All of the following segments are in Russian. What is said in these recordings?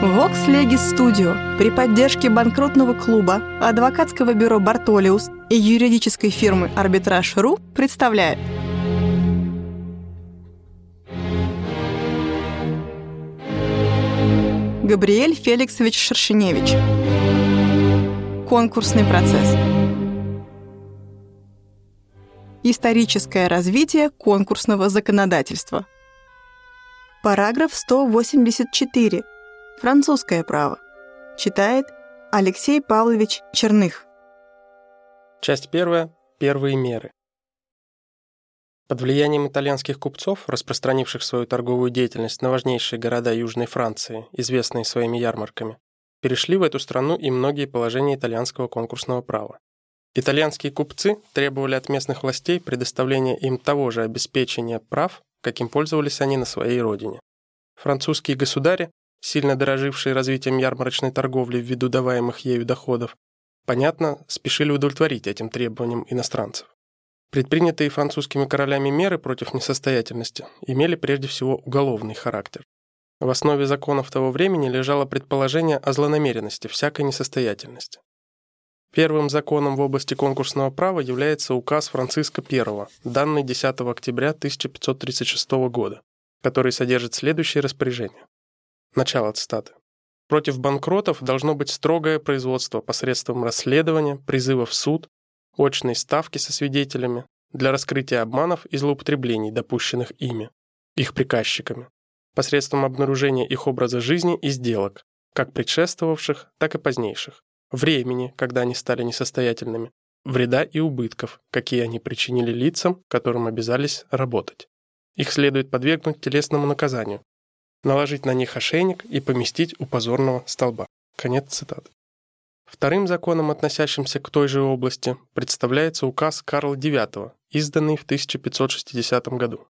Vox Legis Studio. При поддержке банкротного клуба, адвокатского бюро «Бартолиус» и юридической фирмы «Арбитраж.ру» представляет. Габриэль Феликсович Шершеневич. Конкурсный процесс. Историческое развитие конкурсного законодательства. Параграф 184 Французское право. Читает Алексей Павлович Черных. Часть первая. Первые меры. Под влиянием итальянских купцов, распространивших свою торговую деятельность на важнейшие города Южной Франции, известные своими ярмарками, перешли в эту страну и многие положения итальянского конкурсного права. Итальянские купцы требовали от местных властей предоставления им того же обеспечения прав, каким пользовались они на своей родине. Французские государи сильно дорожившие развитием ярмарочной торговли ввиду даваемых ею доходов, понятно, спешили удовлетворить этим требованиям иностранцев. Предпринятые французскими королями меры против несостоятельности имели прежде всего уголовный характер. В основе законов того времени лежало предположение о злонамеренности всякой несостоятельности. Первым законом в области конкурсного права является указ Франциска I, данный 10 октября 1536 года, который содержит следующее распоряжение. Начало цитаты. Против банкротов должно быть строгое производство посредством расследования, призыва в суд, очной ставки со свидетелями для раскрытия обманов и злоупотреблений, допущенных ими, их приказчиками, посредством обнаружения их образа жизни и сделок, как предшествовавших, так и позднейших, времени, когда они стали несостоятельными, вреда и убытков, какие они причинили лицам, которым обязались работать. Их следует подвергнуть телесному наказанию, наложить на них ошейник и поместить у позорного столба. Конец цитаты. Вторым законом, относящимся к той же области, представляется указ Карла IX, изданный в 1560 году.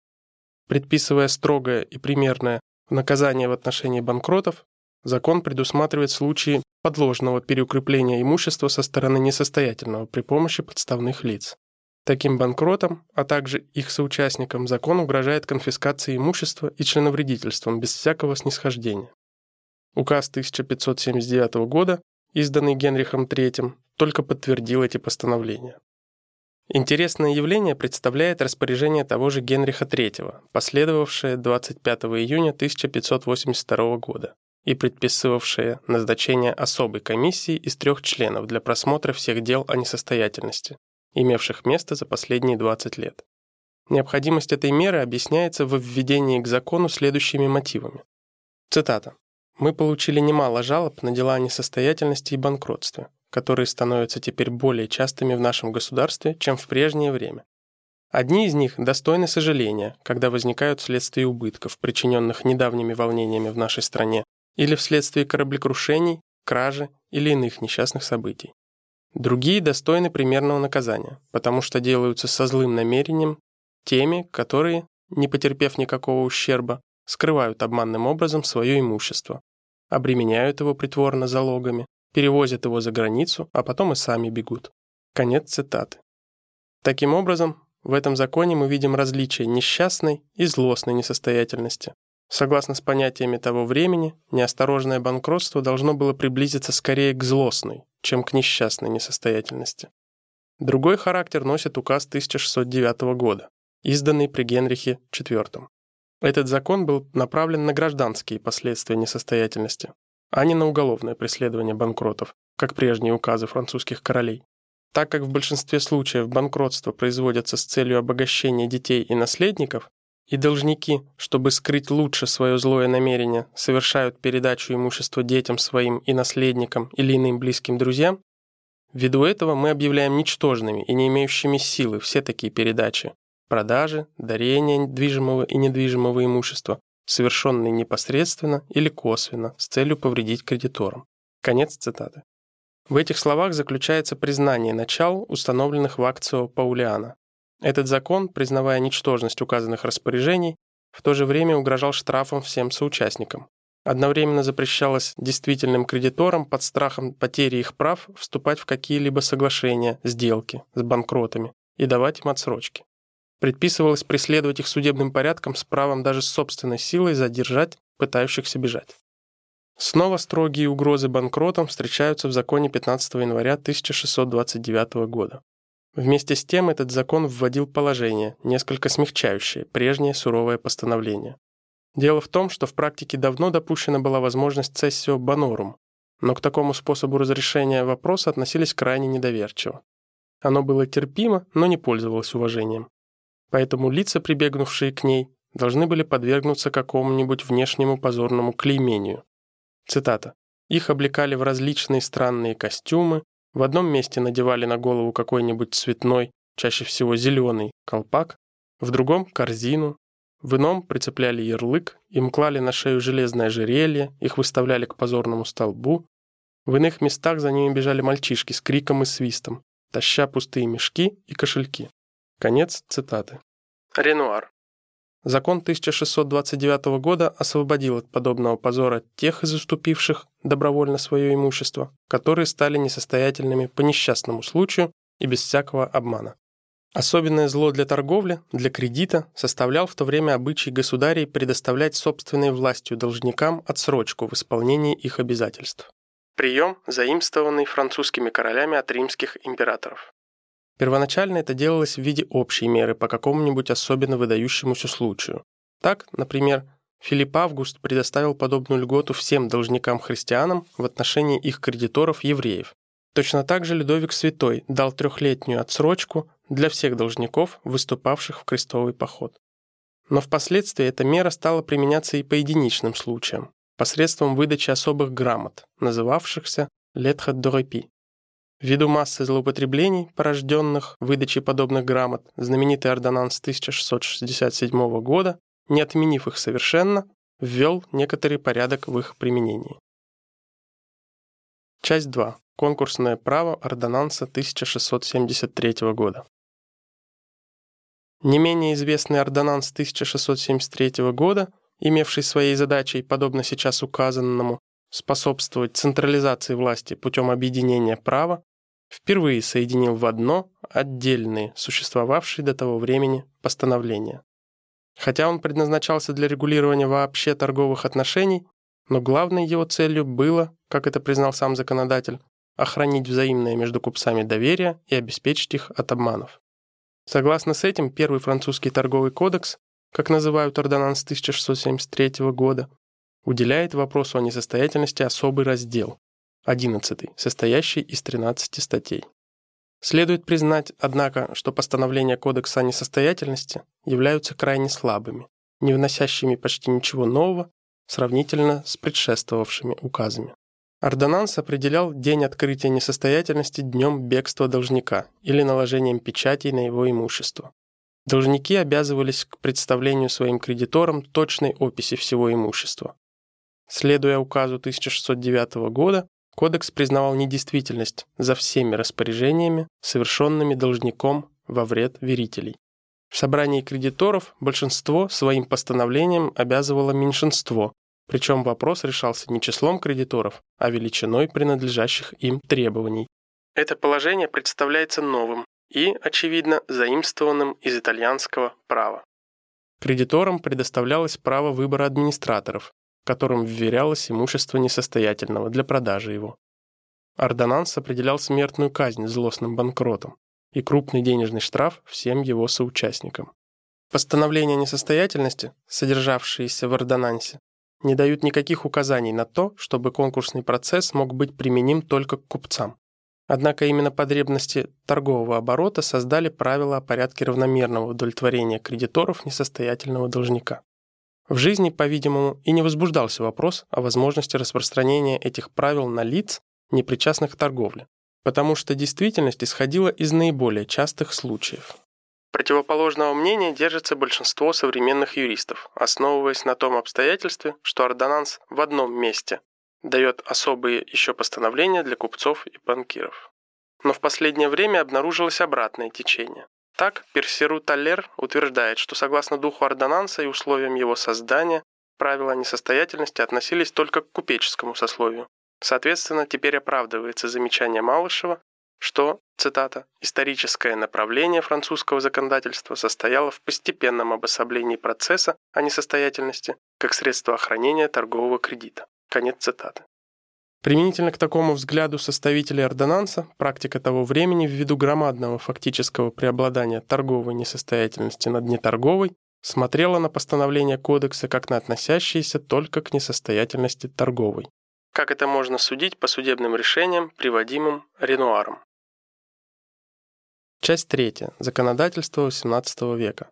Предписывая строгое и примерное наказание в отношении банкротов, закон предусматривает случаи подложного переукрепления имущества со стороны несостоятельного при помощи подставных лиц. Таким банкротам, а также их соучастникам закон угрожает конфискацией имущества и членовредительством без всякого снисхождения. Указ 1579 года, изданный Генрихом III, только подтвердил эти постановления. Интересное явление представляет распоряжение того же Генриха III, последовавшее 25 июня 1582 года и предписывавшее назначение особой комиссии из трех членов для просмотра всех дел о несостоятельности, имевших место за последние 20 лет. Необходимость этой меры объясняется в введении к закону следующими мотивами. Цитата. «Мы получили немало жалоб на дела о несостоятельности и банкротстве, которые становятся теперь более частыми в нашем государстве, чем в прежнее время. Одни из них достойны сожаления, когда возникают вследствие убытков, причиненных недавними волнениями в нашей стране, или вследствие кораблекрушений, кражи или иных несчастных событий. Другие достойны примерного наказания, потому что делаются со злым намерением теми, которые, не потерпев никакого ущерба, скрывают обманным образом свое имущество, обременяют его притворно залогами, перевозят его за границу, а потом и сами бегут. Конец цитаты. Таким образом, в этом законе мы видим различие несчастной и злостной несостоятельности, Согласно с понятиями того времени, неосторожное банкротство должно было приблизиться скорее к злостной, чем к несчастной несостоятельности. Другой характер носит указ 1609 года, изданный при Генрихе IV. Этот закон был направлен на гражданские последствия несостоятельности, а не на уголовное преследование банкротов, как прежние указы французских королей. Так как в большинстве случаев банкротство производятся с целью обогащения детей и наследников, и должники, чтобы скрыть лучше свое злое намерение, совершают передачу имущества детям своим и наследникам или иным близким друзьям, ввиду этого мы объявляем ничтожными и не имеющими силы все такие передачи, продажи, дарения движимого и недвижимого имущества, совершенные непосредственно или косвенно с целью повредить кредиторам. Конец цитаты. В этих словах заключается признание начал, установленных в акцио Паулиана, этот закон, признавая ничтожность указанных распоряжений, в то же время угрожал штрафом всем соучастникам. Одновременно запрещалось действительным кредиторам под страхом потери их прав вступать в какие-либо соглашения, сделки с банкротами и давать им отсрочки. Предписывалось преследовать их судебным порядком с правом даже собственной силой задержать пытающихся бежать. Снова строгие угрозы банкротом встречаются в законе 15 января 1629 года. Вместе с тем этот закон вводил положение, несколько смягчающее прежнее суровое постановление. Дело в том, что в практике давно допущена была возможность цессио банорум, но к такому способу разрешения вопроса относились крайне недоверчиво. Оно было терпимо, но не пользовалось уважением. Поэтому лица, прибегнувшие к ней, должны были подвергнуться какому-нибудь внешнему позорному клеймению. Цитата. «Их облекали в различные странные костюмы, в одном месте надевали на голову какой-нибудь цветной, чаще всего зеленый, колпак, в другом — корзину, в ином прицепляли ярлык, им клали на шею железное ожерелье, их выставляли к позорному столбу. В иных местах за ними бежали мальчишки с криком и свистом, таща пустые мешки и кошельки. Конец цитаты. Ренуар. Закон 1629 года освободил от подобного позора тех из уступивших добровольно свое имущество, которые стали несостоятельными по несчастному случаю и без всякого обмана. Особенное зло для торговли, для кредита составлял в то время обычай государей предоставлять собственной властью должникам отсрочку в исполнении их обязательств. Прием, заимствованный французскими королями от римских императоров. Первоначально это делалось в виде общей меры по какому-нибудь особенно выдающемуся случаю. Так, например, Филипп Август предоставил подобную льготу всем должникам-христианам в отношении их кредиторов-евреев. Точно так же Людовик Святой дал трехлетнюю отсрочку для всех должников, выступавших в крестовый поход. Но впоследствии эта мера стала применяться и по единичным случаям, посредством выдачи особых грамот, называвшихся «lettre de repos». Ввиду массы злоупотреблений, порожденных выдачей подобных грамот, знаменитый ордонанс 1667 года, не отменив их совершенно, ввел некоторый порядок в их применении. Часть 2. Конкурсное право ордонанса 1673 года. Не менее известный ордонанс 1673 года, имевший своей задачей, подобно сейчас указанному, способствовать централизации власти путем объединения права, впервые соединил в одно отдельные, существовавшие до того времени, постановления. Хотя он предназначался для регулирования вообще торговых отношений, но главной его целью было, как это признал сам законодатель, охранить взаимное между купцами доверие и обеспечить их от обманов. Согласно с этим, первый французский торговый кодекс, как называют ордонанс 1673 года, уделяет вопросу о несостоятельности особый раздел, 11, состоящий из 13 статей. Следует признать, однако, что постановления Кодекса о несостоятельности являются крайне слабыми, не вносящими почти ничего нового сравнительно с предшествовавшими указами. Ордонанс определял день открытия несостоятельности днем бегства должника или наложением печатей на его имущество. Должники обязывались к представлению своим кредиторам точной описи всего имущества. Следуя указу 1609 года, Кодекс признавал недействительность за всеми распоряжениями, совершенными должником во вред верителей. В собрании кредиторов большинство своим постановлением обязывало меньшинство, причем вопрос решался не числом кредиторов, а величиной принадлежащих им требований. Это положение представляется новым и, очевидно, заимствованным из итальянского права. Кредиторам предоставлялось право выбора администраторов, которым вверялось имущество несостоятельного для продажи его. Ордонанс определял смертную казнь злостным банкротам и крупный денежный штраф всем его соучастникам. Постановления несостоятельности, содержавшиеся в ордонансе, не дают никаких указаний на то, чтобы конкурсный процесс мог быть применим только к купцам. Однако именно потребности торгового оборота создали правила о порядке равномерного удовлетворения кредиторов несостоятельного должника. В жизни, по-видимому, и не возбуждался вопрос о возможности распространения этих правил на лиц, не причастных к торговле, потому что действительность исходила из наиболее частых случаев. Противоположного мнения держится большинство современных юристов, основываясь на том обстоятельстве, что ордонанс в одном месте дает особые еще постановления для купцов и банкиров. Но в последнее время обнаружилось обратное течение. Так, Персеру Таллер утверждает, что согласно духу ордонанса и условиям его создания, правила несостоятельности относились только к купеческому сословию. Соответственно, теперь оправдывается замечание Малышева, что, цитата, «историческое направление французского законодательства состояло в постепенном обособлении процесса о несостоятельности как средство охранения торгового кредита». Конец цитаты. Применительно к такому взгляду составителей ордонанса, практика того времени ввиду громадного фактического преобладания торговой несостоятельности над неторговой смотрела на постановление кодекса как на относящиеся только к несостоятельности торговой. Как это можно судить по судебным решениям, приводимым Ренуаром. Часть третья. Законодательство XVIII века.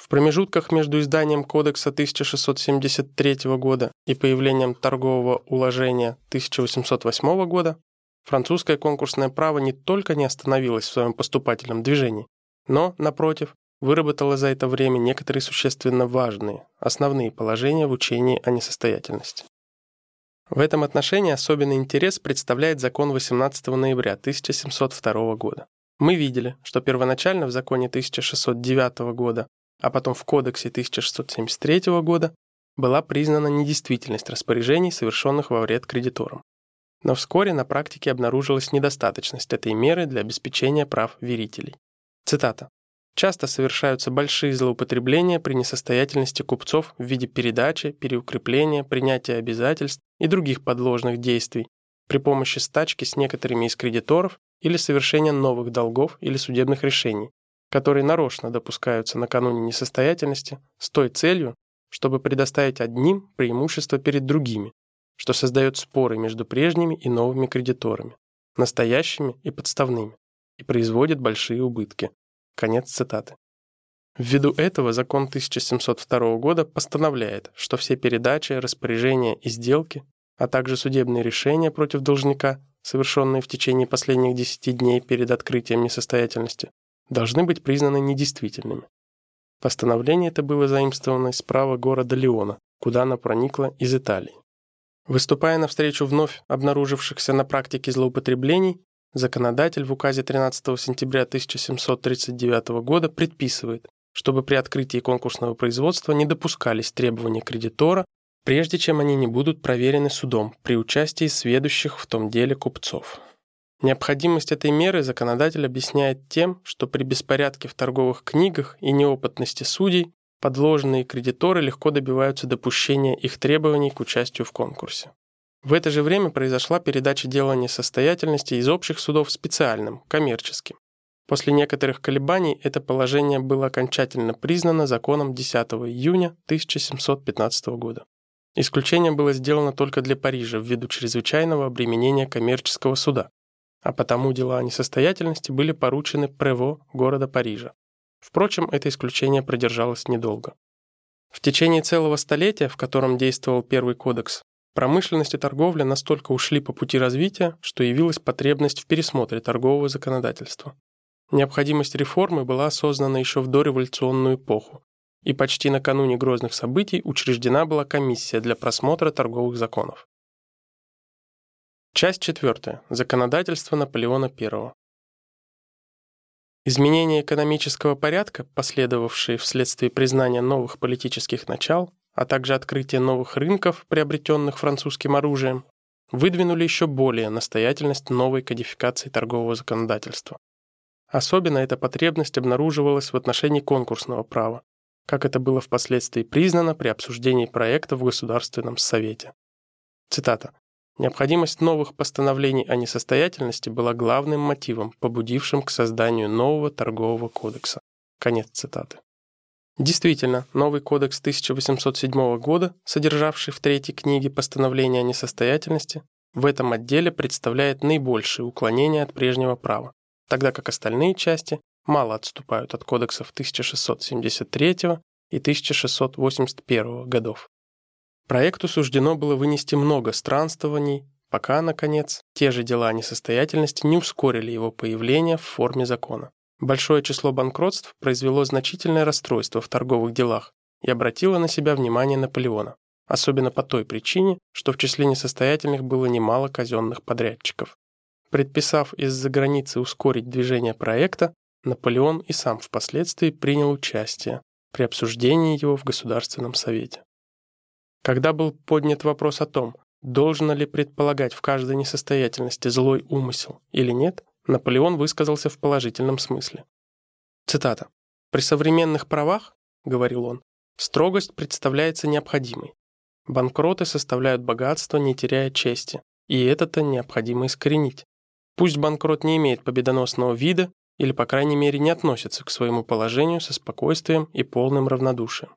В промежутках между изданием Кодекса 1673 года и появлением торгового уложения 1808 года французское конкурсное право не только не остановилось в своем поступательном движении, но, напротив, выработало за это время некоторые существенно важные, основные положения в учении о несостоятельности. В этом отношении особенный интерес представляет закон 18 ноября 1702 года. Мы видели, что первоначально в законе 1609 года а потом в Кодексе 1673 года была признана недействительность распоряжений, совершенных во вред кредиторам. Но вскоре на практике обнаружилась недостаточность этой меры для обеспечения прав верителей. Цитата. «Часто совершаются большие злоупотребления при несостоятельности купцов в виде передачи, переукрепления, принятия обязательств и других подложных действий при помощи стачки с некоторыми из кредиторов или совершения новых долгов или судебных решений, которые нарочно допускаются накануне несостоятельности с той целью, чтобы предоставить одним преимущество перед другими, что создает споры между прежними и новыми кредиторами, настоящими и подставными, и производит большие убытки. Конец цитаты. Ввиду этого закон 1702 года постановляет, что все передачи, распоряжения и сделки, а также судебные решения против должника, совершенные в течение последних 10 дней перед открытием несостоятельности, должны быть признаны недействительными. Постановление это было заимствовано из права города Леона, куда оно проникло из Италии. Выступая навстречу вновь обнаружившихся на практике злоупотреблений, законодатель в указе 13 сентября 1739 года предписывает, чтобы при открытии конкурсного производства не допускались требования кредитора, прежде чем они не будут проверены судом при участии сведущих в том деле купцов. Необходимость этой меры законодатель объясняет тем, что при беспорядке в торговых книгах и неопытности судей подложные кредиторы легко добиваются допущения их требований к участию в конкурсе. В это же время произошла передача дела несостоятельности из общих судов специальным, коммерческим. После некоторых колебаний это положение было окончательно признано законом 10 июня 1715 года. Исключение было сделано только для Парижа ввиду чрезвычайного обременения коммерческого суда, а потому дела о несостоятельности были поручены Прево города Парижа. Впрочем, это исключение продержалось недолго. В течение целого столетия, в котором действовал Первый кодекс, промышленность и торговля настолько ушли по пути развития, что явилась потребность в пересмотре торгового законодательства. Необходимость реформы была осознана еще в дореволюционную эпоху, и почти накануне грозных событий учреждена была комиссия для просмотра торговых законов. Часть четвертая. Законодательство Наполеона I. Изменения экономического порядка, последовавшие вследствие признания новых политических начал, а также открытия новых рынков, приобретенных французским оружием, выдвинули еще более настоятельность новой кодификации торгового законодательства. Особенно эта потребность обнаруживалась в отношении конкурсного права, как это было впоследствии признано при обсуждении проекта в Государственном Совете. Цитата. Необходимость новых постановлений о несостоятельности была главным мотивом, побудившим к созданию нового торгового кодекса. Конец цитаты. Действительно, новый кодекс 1807 года, содержавший в третьей книге постановления о несостоятельности, в этом отделе представляет наибольшее уклонение от прежнего права, тогда как остальные части мало отступают от кодексов 1673 и 1681 годов. Проекту суждено было вынести много странствований, пока, наконец, те же дела о несостоятельности не ускорили его появление в форме закона. Большое число банкротств произвело значительное расстройство в торговых делах и обратило на себя внимание Наполеона, особенно по той причине, что в числе несостоятельных было немало казенных подрядчиков. Предписав из-за границы ускорить движение проекта, Наполеон и сам впоследствии принял участие при обсуждении его в Государственном Совете. Когда был поднят вопрос о том, должно ли предполагать в каждой несостоятельности злой умысел или нет, Наполеон высказался в положительном смысле. Цитата. «При современных правах, — говорил он, — строгость представляется необходимой. Банкроты составляют богатство, не теряя чести, и это-то необходимо искоренить. Пусть банкрот не имеет победоносного вида или, по крайней мере, не относится к своему положению со спокойствием и полным равнодушием.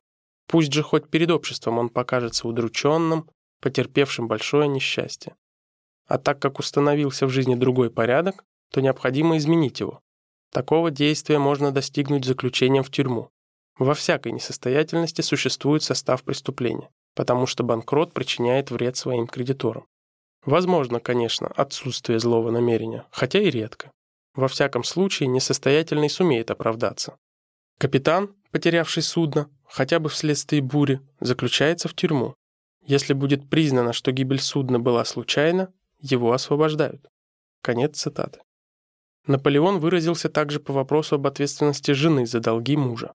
Пусть же хоть перед обществом он покажется удрученным, потерпевшим большое несчастье. А так как установился в жизни другой порядок, то необходимо изменить его. Такого действия можно достигнуть заключением в тюрьму. Во всякой несостоятельности существует состав преступления, потому что банкрот причиняет вред своим кредиторам. Возможно, конечно, отсутствие злого намерения, хотя и редко. Во всяком случае, несостоятельный сумеет оправдаться. Капитан, потерявший судно, хотя бы вследствие бури, заключается в тюрьму. Если будет признано, что гибель судна была случайна, его освобождают. Конец цитаты. Наполеон выразился также по вопросу об ответственности жены за долги мужа.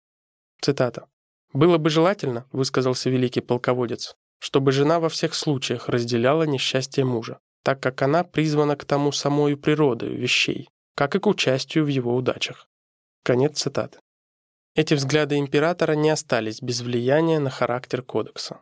Цитата. «Было бы желательно, — высказался великий полководец, — чтобы жена во всех случаях разделяла несчастье мужа, так как она призвана к тому самою природою вещей, как и к участию в его удачах». Конец цитаты. Эти взгляды императора не остались без влияния на характер кодекса.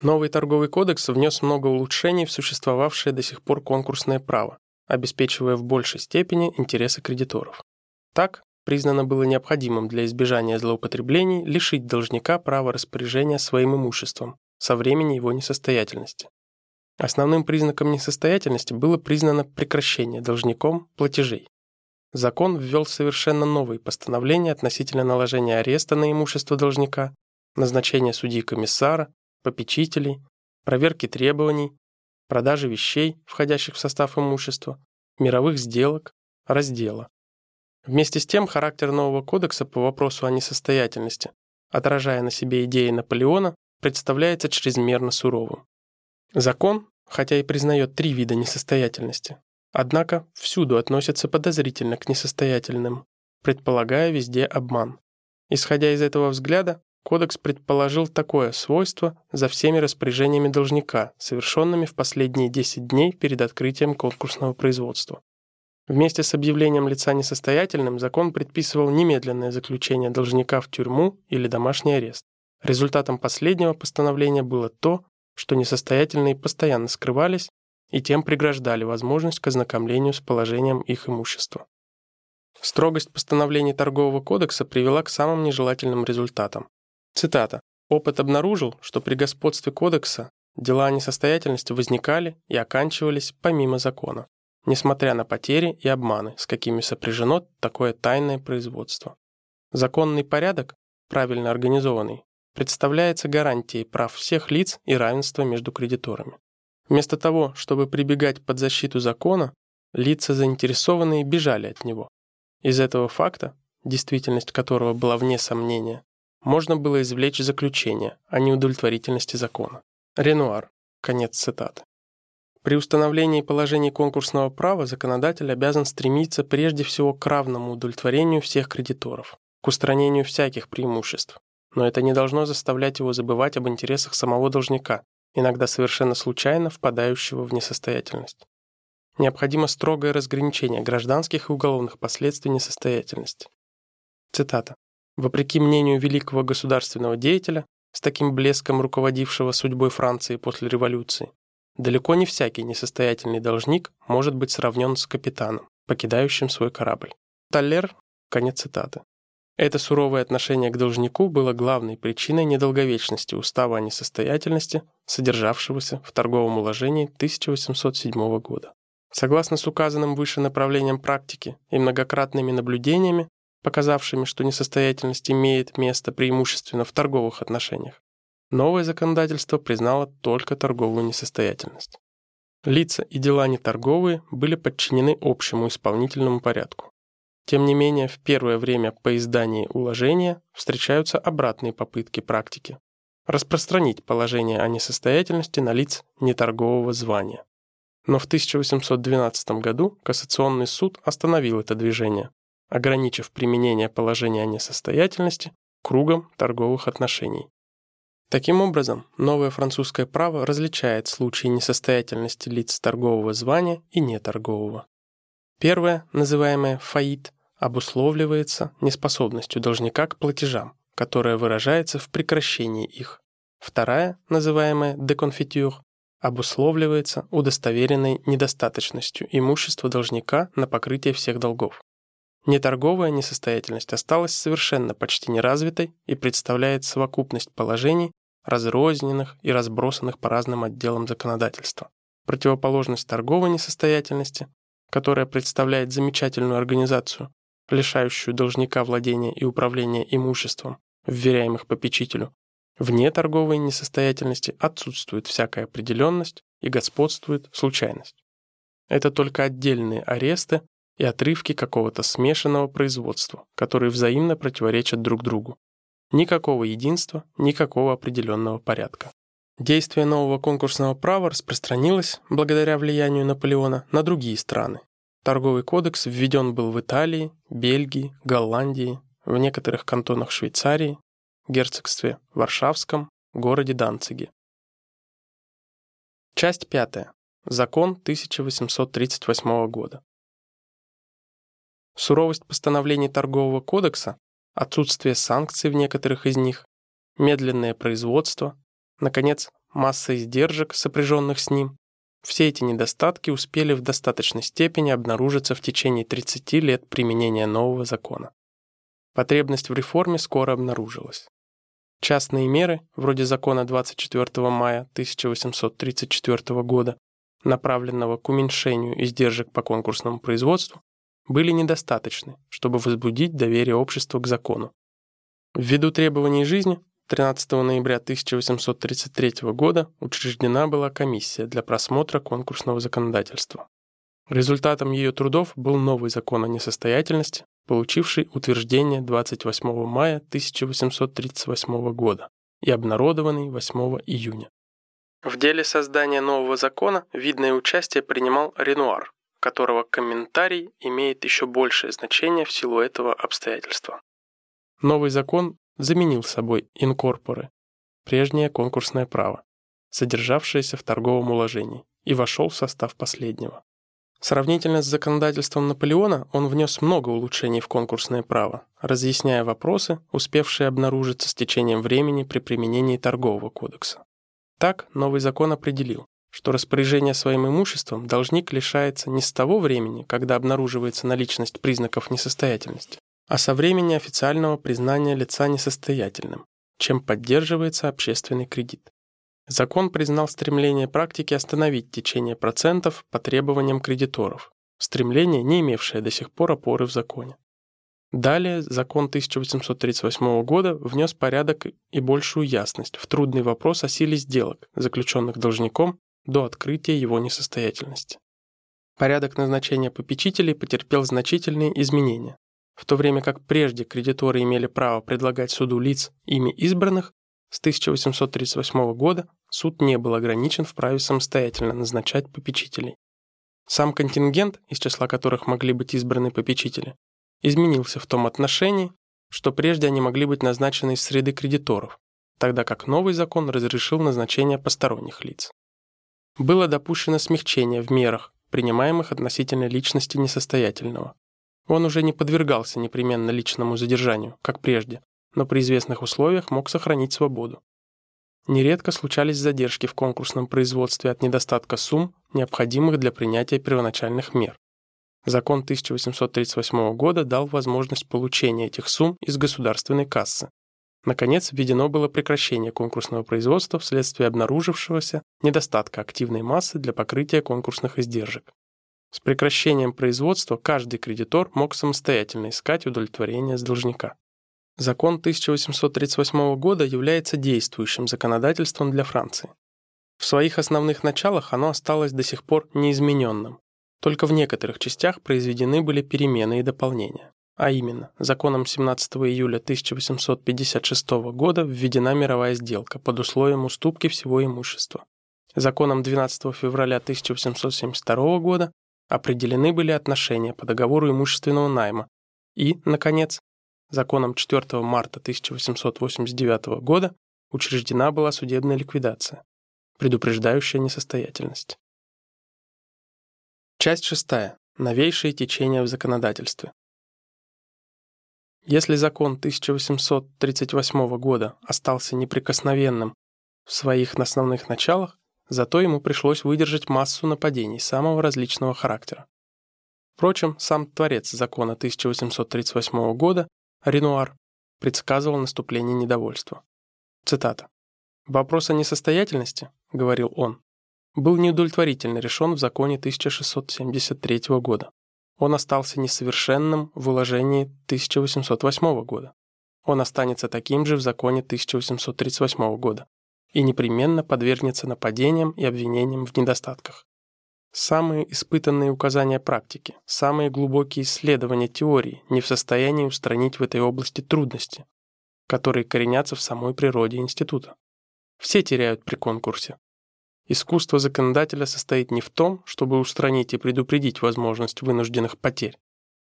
Новый торговый кодекс внес много улучшений в существовавшее до сих пор конкурсное право, обеспечивая в большей степени интересы кредиторов. Так, признано было необходимым для избежания злоупотреблений лишить должника права распоряжения своим имуществом со времени его несостоятельности. Основным признаком несостоятельности было признано прекращение должником платежей. Закон ввел совершенно новые постановления относительно наложения ареста на имущество должника, назначения судьи-комиссара, попечителей, проверки требований, продажи вещей, входящих в состав имущества, мировых сделок, раздела. Вместе с тем, характер нового кодекса по вопросу о несостоятельности, отражая на себе идеи Наполеона, представляется чрезмерно суровым. Закон, хотя и признает три вида несостоятельности, однако всюду относится подозрительно к несостоятельным, предполагая везде обман. Исходя из этого взгляда, Кодекс предположил такое свойство за всеми распоряжениями должника, совершенными в последние 10 дней перед открытием конкурсного производства. Вместе с объявлением лица несостоятельным закон предписывал немедленное заключение должника в тюрьму или домашний арест. Результатом последнего постановления было то, что несостоятельные постоянно скрывались и тем преграждали возможность к ознакомлению с положением их имущества. Строгость постановлений Торгового кодекса привела к самым нежелательным результатам. Цитата. «Опыт обнаружил, что при господстве кодекса дела о несостоятельности возникали и оканчивались помимо закона несмотря на потери и обманы, с какими сопряжено такое тайное производство. Законный порядок, правильно организованный, представляется гарантией прав всех лиц и равенства между кредиторами. Вместо того, чтобы прибегать под защиту закона, лица заинтересованные бежали от него. Из этого факта, действительность которого была вне сомнения, можно было извлечь заключение о неудовлетворительности закона. Ренуар. Конец цитаты. При установлении положений конкурсного права законодатель обязан стремиться прежде всего к равному удовлетворению всех кредиторов, к устранению всяких преимуществ. Но это не должно заставлять его забывать об интересах самого должника, иногда совершенно случайно впадающего в несостоятельность. Необходимо строгое разграничение гражданских и уголовных последствий несостоятельности. Цитата. «Вопреки мнению великого государственного деятеля, с таким блеском руководившего судьбой Франции после революции, Далеко не всякий несостоятельный должник может быть сравнен с капитаном, покидающим свой корабль. Таллер, конец цитаты. Это суровое отношение к должнику было главной причиной недолговечности устава о несостоятельности, содержавшегося в торговом уложении 1807 года. Согласно с указанным выше направлением практики и многократными наблюдениями, показавшими, что несостоятельность имеет место преимущественно в торговых отношениях, Новое законодательство признало только торговую несостоятельность. Лица и дела неторговые были подчинены общему исполнительному порядку. Тем не менее, в первое время по издании уложения встречаются обратные попытки практики распространить положение о несостоятельности на лиц неторгового звания. Но в 1812 году Кассационный суд остановил это движение, ограничив применение положения о несостоятельности кругом торговых отношений. Таким образом, новое французское право различает случаи несостоятельности лиц торгового звания и неторгового. Первое, называемое фаит, обусловливается неспособностью должника к платежам, которая выражается в прекращении их. Вторая, называемая «деконфитюр», обусловливается удостоверенной недостаточностью имущества должника на покрытие всех долгов. Неторговая несостоятельность осталась совершенно почти неразвитой и представляет совокупность положений, разрозненных и разбросанных по разным отделам законодательства. Противоположность торговой несостоятельности, которая представляет замечательную организацию, лишающую должника владения и управления имуществом, вверяемых попечителю, вне торговой несостоятельности отсутствует всякая определенность и господствует случайность. Это только отдельные аресты и отрывки какого-то смешанного производства, которые взаимно противоречат друг другу. Никакого единства, никакого определенного порядка. Действие нового конкурсного права распространилось, благодаря влиянию Наполеона, на другие страны. Торговый кодекс введен был в Италии, Бельгии, Голландии, в некоторых кантонах Швейцарии, герцогстве Варшавском, городе Данциге. Часть пятая. Закон 1838 года. Суровость постановлений Торгового кодекса, отсутствие санкций в некоторых из них, медленное производство, наконец, масса издержек, сопряженных с ним, все эти недостатки успели в достаточной степени обнаружиться в течение 30 лет применения нового закона. Потребность в реформе скоро обнаружилась. Частные меры, вроде закона 24 мая 1834 года, направленного к уменьшению издержек по конкурсному производству, были недостаточны, чтобы возбудить доверие общества к закону. Ввиду требований жизни 13 ноября 1833 года учреждена была комиссия для просмотра конкурсного законодательства. Результатом ее трудов был новый закон о несостоятельности, получивший утверждение 28 мая 1838 года и обнародованный 8 июня. В деле создания нового закона видное участие принимал Ренуар, которого комментарий имеет еще большее значение в силу этого обстоятельства. Новый закон заменил собой инкорпоры, прежнее конкурсное право, содержавшееся в торговом уложении, и вошел в состав последнего. Сравнительно с законодательством Наполеона он внес много улучшений в конкурсное право, разъясняя вопросы, успевшие обнаружиться с течением времени при применении торгового кодекса. Так новый закон определил, что распоряжение своим имуществом должник лишается не с того времени, когда обнаруживается наличность признаков несостоятельности, а со времени официального признания лица несостоятельным, чем поддерживается общественный кредит. Закон признал стремление практики остановить течение процентов по требованиям кредиторов, стремление, не имевшее до сих пор опоры в законе. Далее закон 1838 года внес порядок и большую ясность в трудный вопрос о силе сделок, заключенных должником до открытия его несостоятельности. Порядок назначения попечителей потерпел значительные изменения. В то время как прежде кредиторы имели право предлагать суду лиц, ими избранных, с 1838 года суд не был ограничен в праве самостоятельно назначать попечителей. Сам контингент, из числа которых могли быть избраны попечители, изменился в том отношении, что прежде они могли быть назначены из среды кредиторов, тогда как новый закон разрешил назначение посторонних лиц было допущено смягчение в мерах, принимаемых относительно личности несостоятельного. Он уже не подвергался непременно личному задержанию, как прежде, но при известных условиях мог сохранить свободу. Нередко случались задержки в конкурсном производстве от недостатка сумм, необходимых для принятия первоначальных мер. Закон 1838 года дал возможность получения этих сумм из государственной кассы, Наконец, введено было прекращение конкурсного производства вследствие обнаружившегося недостатка активной массы для покрытия конкурсных издержек. С прекращением производства каждый кредитор мог самостоятельно искать удовлетворение с должника. Закон 1838 года является действующим законодательством для Франции. В своих основных началах оно осталось до сих пор неизмененным. Только в некоторых частях произведены были перемены и дополнения. А именно, законом 17 июля 1856 года введена мировая сделка под условием уступки всего имущества. Законом 12 февраля 1872 года определены были отношения по договору имущественного найма. И, наконец, законом 4 марта 1889 года учреждена была судебная ликвидация, предупреждающая несостоятельность. Часть шестая. Новейшие течения в законодательстве. Если закон 1838 года остался неприкосновенным в своих основных началах, зато ему пришлось выдержать массу нападений самого различного характера. Впрочем, сам творец закона 1838 года, Ренуар, предсказывал наступление недовольства. Цитата. «Вопрос о несостоятельности, — говорил он, — был неудовлетворительно решен в законе 1673 года. Он остался несовершенным в уложении 1808 года. Он останется таким же в законе 1838 года и непременно подвергнется нападениям и обвинениям в недостатках. Самые испытанные указания практики, самые глубокие исследования теории не в состоянии устранить в этой области трудности, которые коренятся в самой природе института. Все теряют при конкурсе. Искусство законодателя состоит не в том, чтобы устранить и предупредить возможность вынужденных потерь,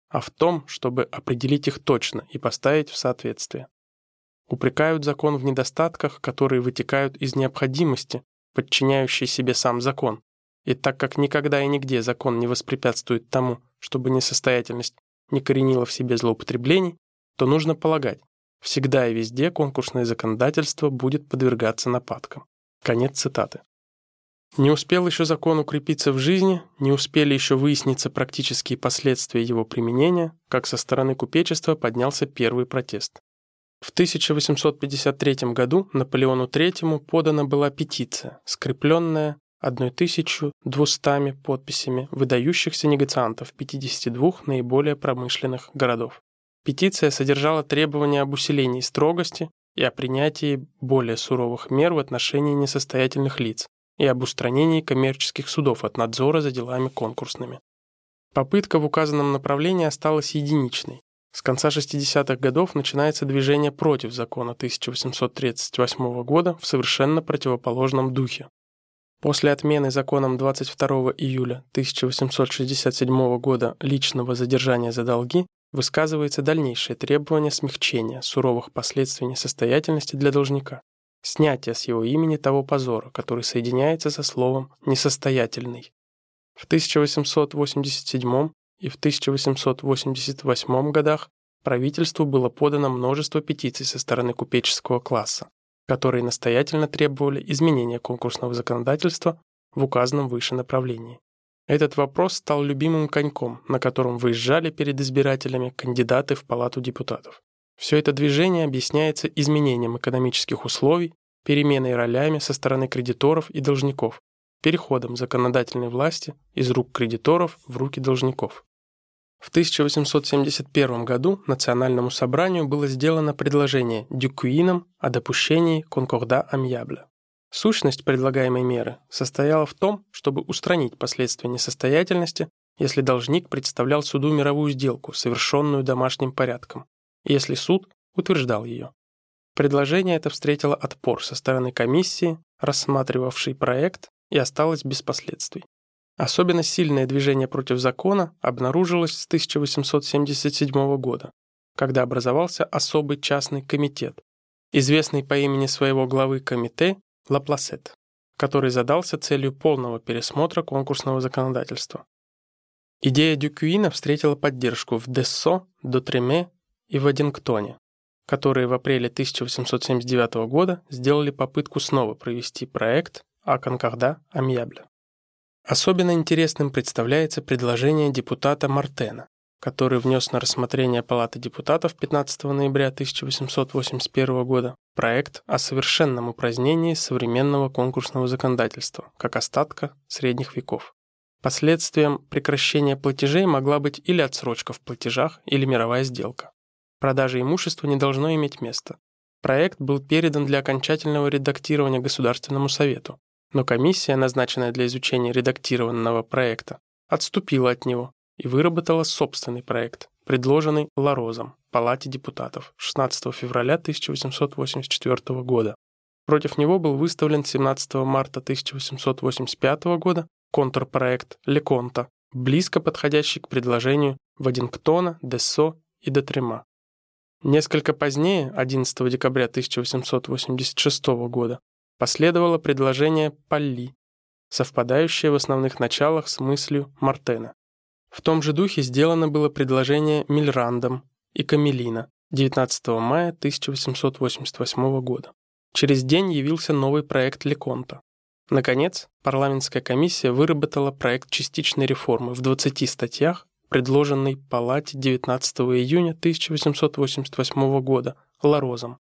а в том, чтобы определить их точно и поставить в соответствие. Упрекают закон в недостатках, которые вытекают из необходимости, подчиняющей себе сам закон. И так как никогда и нигде закон не воспрепятствует тому, чтобы несостоятельность не коренила в себе злоупотреблений, то нужно полагать, всегда и везде конкурсное законодательство будет подвергаться нападкам. Конец цитаты. Не успел еще закон укрепиться в жизни, не успели еще выясниться практические последствия его применения, как со стороны купечества поднялся первый протест. В 1853 году Наполеону III подана была петиция, скрепленная 1200 подписями выдающихся негациантов 52 наиболее промышленных городов. Петиция содержала требования об усилении строгости и о принятии более суровых мер в отношении несостоятельных лиц и об устранении коммерческих судов от надзора за делами конкурсными. Попытка в указанном направлении осталась единичной. С конца 60-х годов начинается движение против закона 1838 года в совершенно противоположном духе. После отмены законом 22 июля 1867 года личного задержания за долги высказывается дальнейшее требование смягчения суровых последствий несостоятельности для должника, снятия с его имени того позора, который соединяется со словом «несостоятельный». В 1887 и в 1888 годах правительству было подано множество петиций со стороны купеческого класса, которые настоятельно требовали изменения конкурсного законодательства в указанном выше направлении. Этот вопрос стал любимым коньком, на котором выезжали перед избирателями кандидаты в Палату депутатов. Все это движение объясняется изменением экономических условий, переменой ролями со стороны кредиторов и должников, переходом законодательной власти из рук кредиторов в руки должников. В 1871 году Национальному собранию было сделано предложение Дюкуином о допущении конкорда амьябля. Сущность предлагаемой меры состояла в том, чтобы устранить последствия несостоятельности, если должник представлял суду мировую сделку, совершенную домашним порядком, если суд утверждал ее. Предложение это встретило отпор со стороны комиссии, рассматривавшей проект, и осталось без последствий. Особенно сильное движение против закона обнаружилось с 1877 года, когда образовался особый частный комитет, известный по имени своего главы комите Лапласет, который задался целью полного пересмотра конкурсного законодательства. Идея Дюкюина встретила поддержку в Дессо, Дотреме и в Эдингтоне, которые в апреле 1879 года сделали попытку снова провести проект о конкорда Амьябле. Особенно интересным представляется предложение депутата Мартена, который внес на рассмотрение Палаты депутатов 15 ноября 1881 года проект о совершенном упразднении современного конкурсного законодательства, как остатка средних веков. Последствием прекращения платежей могла быть или отсрочка в платежах, или мировая сделка. Продажа имущества не должно иметь места. Проект был передан для окончательного редактирования Государственному Совету, но комиссия, назначенная для изучения редактированного проекта, отступила от него и выработала собственный проект, предложенный Ларозом, Палате депутатов 16 февраля 1884 года. Против него был выставлен 17 марта 1885 года контрпроект Леконта, близко подходящий к предложению Вадингтона, Дессо и Детрема. Несколько позднее, 11 декабря 1886 года, последовало предложение Палли, совпадающее в основных началах с мыслью Мартена. В том же духе сделано было предложение Мильрандом и Камелина 19 мая 1888 года. Через день явился новый проект Леконта. Наконец, парламентская комиссия выработала проект частичной реформы в 20 статьях, предложенный Палате 19 июня 1888 года Ларозом.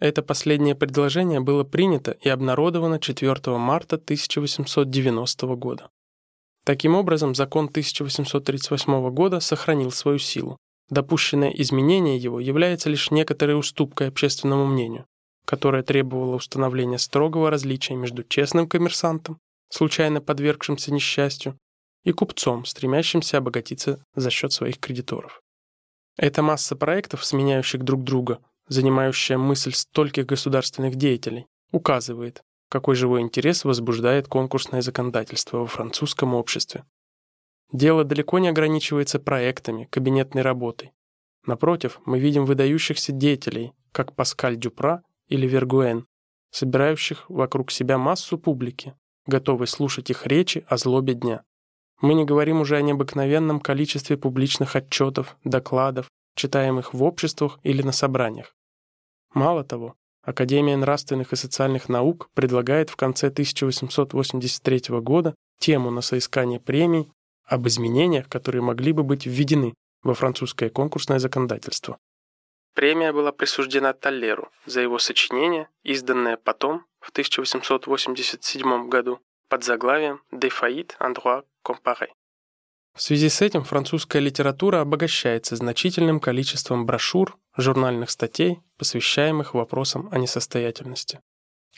Это последнее предложение было принято и обнародовано 4 марта 1890 года. Таким образом, закон 1838 года сохранил свою силу. Допущенное изменение его является лишь некоторой уступкой общественному мнению, которое требовало установления строгого различия между честным коммерсантом, случайно подвергшимся несчастью, и купцом, стремящимся обогатиться за счет своих кредиторов. Эта масса проектов, сменяющих друг друга, занимающая мысль стольких государственных деятелей, указывает, какой живой интерес возбуждает конкурсное законодательство во французском обществе. Дело далеко не ограничивается проектами, кабинетной работой. Напротив, мы видим выдающихся деятелей, как Паскаль Дюпра или Вергуэн, собирающих вокруг себя массу публики, готовой слушать их речи о злобе дня. Мы не говорим уже о необыкновенном количестве публичных отчетов, докладов, читаемых в обществах или на собраниях. Мало того, Академия нравственных и социальных наук предлагает в конце 1883 года тему на соискание премий об изменениях, которые могли бы быть введены во французское конкурсное законодательство. Премия была присуждена Таллеру за его сочинение, изданное потом, в 1887 году, под заглавием «De faillite en droit comparé». В связи с этим французская литература обогащается значительным количеством брошюр, журнальных статей, посвящаемых вопросам о несостоятельности.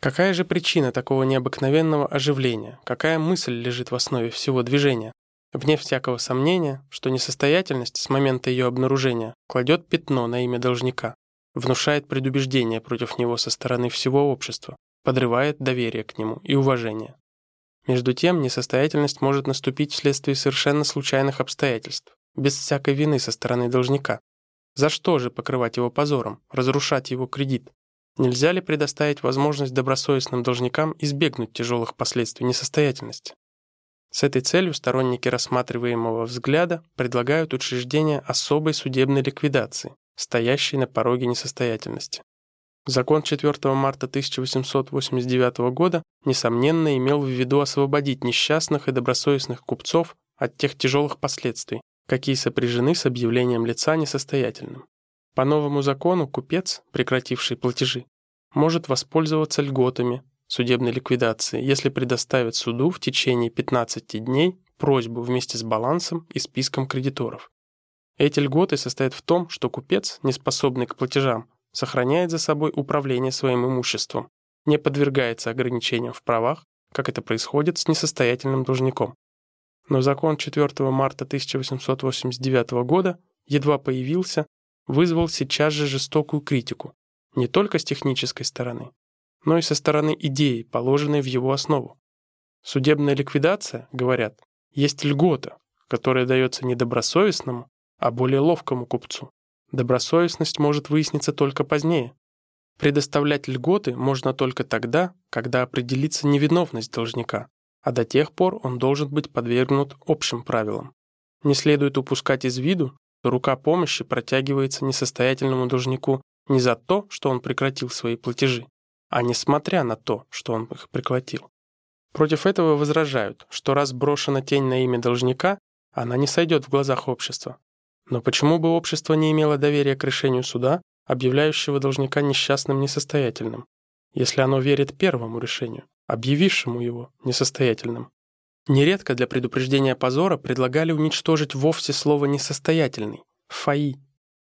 Какая же причина такого необыкновенного оживления? Какая мысль лежит в основе всего движения? Вне всякого сомнения, что несостоятельность с момента ее обнаружения кладет пятно на имя должника, внушает предубеждение против него со стороны всего общества, подрывает доверие к нему и уважение. Между тем, несостоятельность может наступить вследствие совершенно случайных обстоятельств, без всякой вины со стороны должника. За что же покрывать его позором, разрушать его кредит? Нельзя ли предоставить возможность добросовестным должникам избегнуть тяжелых последствий несостоятельности? С этой целью сторонники рассматриваемого взгляда предлагают учреждение особой судебной ликвидации, стоящей на пороге несостоятельности. Закон 4 марта 1889 года, несомненно, имел в виду освободить несчастных и добросовестных купцов от тех тяжелых последствий, какие сопряжены с объявлением лица несостоятельным. По новому закону купец, прекративший платежи, может воспользоваться льготами судебной ликвидации, если предоставит суду в течение 15 дней просьбу вместе с балансом и списком кредиторов. Эти льготы состоят в том, что купец, не способный к платежам, сохраняет за собой управление своим имуществом, не подвергается ограничениям в правах, как это происходит с несостоятельным должником. Но закон 4 марта 1889 года едва появился, вызвал сейчас же жестокую критику, не только с технической стороны, но и со стороны идеи, положенной в его основу. Судебная ликвидация, говорят, есть льгота, которая дается не добросовестному, а более ловкому купцу. Добросовестность может выясниться только позднее. Предоставлять льготы можно только тогда, когда определится невиновность должника, а до тех пор он должен быть подвергнут общим правилам. Не следует упускать из виду, что рука помощи протягивается несостоятельному должнику не за то, что он прекратил свои платежи, а несмотря на то, что он их прекратил. Против этого возражают, что раз брошена тень на имя должника, она не сойдет в глазах общества, но почему бы общество не имело доверия к решению суда, объявляющего должника несчастным несостоятельным, если оно верит первому решению, объявившему его несостоятельным? Нередко для предупреждения позора предлагали уничтожить вовсе слово «несостоятельный» — «фаи»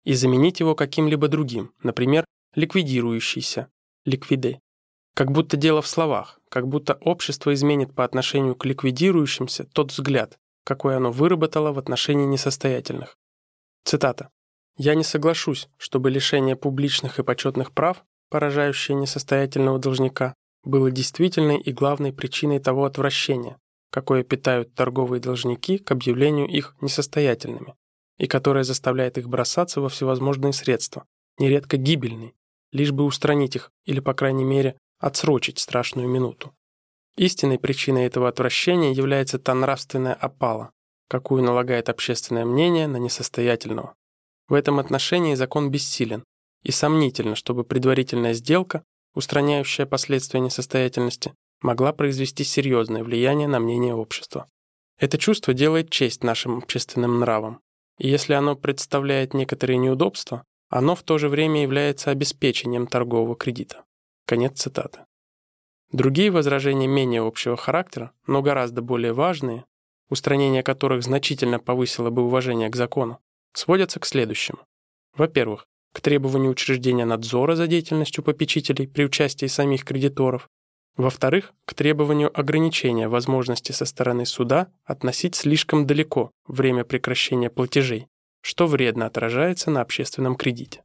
и заменить его каким-либо другим, например, «ликвидирующийся» — «ликвиде». Как будто дело в словах, как будто общество изменит по отношению к ликвидирующимся тот взгляд, какой оно выработало в отношении несостоятельных. Цитата. «Я не соглашусь, чтобы лишение публичных и почетных прав, поражающее несостоятельного должника, было действительной и главной причиной того отвращения, какое питают торговые должники к объявлению их несостоятельными, и которое заставляет их бросаться во всевозможные средства, нередко гибельные, лишь бы устранить их или, по крайней мере, отсрочить страшную минуту. Истинной причиной этого отвращения является та нравственная опала, какую налагает общественное мнение на несостоятельного. В этом отношении закон бессилен, и сомнительно, чтобы предварительная сделка, устраняющая последствия несостоятельности, могла произвести серьезное влияние на мнение общества. Это чувство делает честь нашим общественным нравам, и если оно представляет некоторые неудобства, оно в то же время является обеспечением торгового кредита. Конец цитаты. Другие возражения менее общего характера, но гораздо более важные, устранение которых значительно повысило бы уважение к закону, сводятся к следующему. Во-первых, к требованию учреждения надзора за деятельностью попечителей при участии самих кредиторов. Во-вторых, к требованию ограничения возможности со стороны суда относить слишком далеко время прекращения платежей, что вредно отражается на общественном кредите.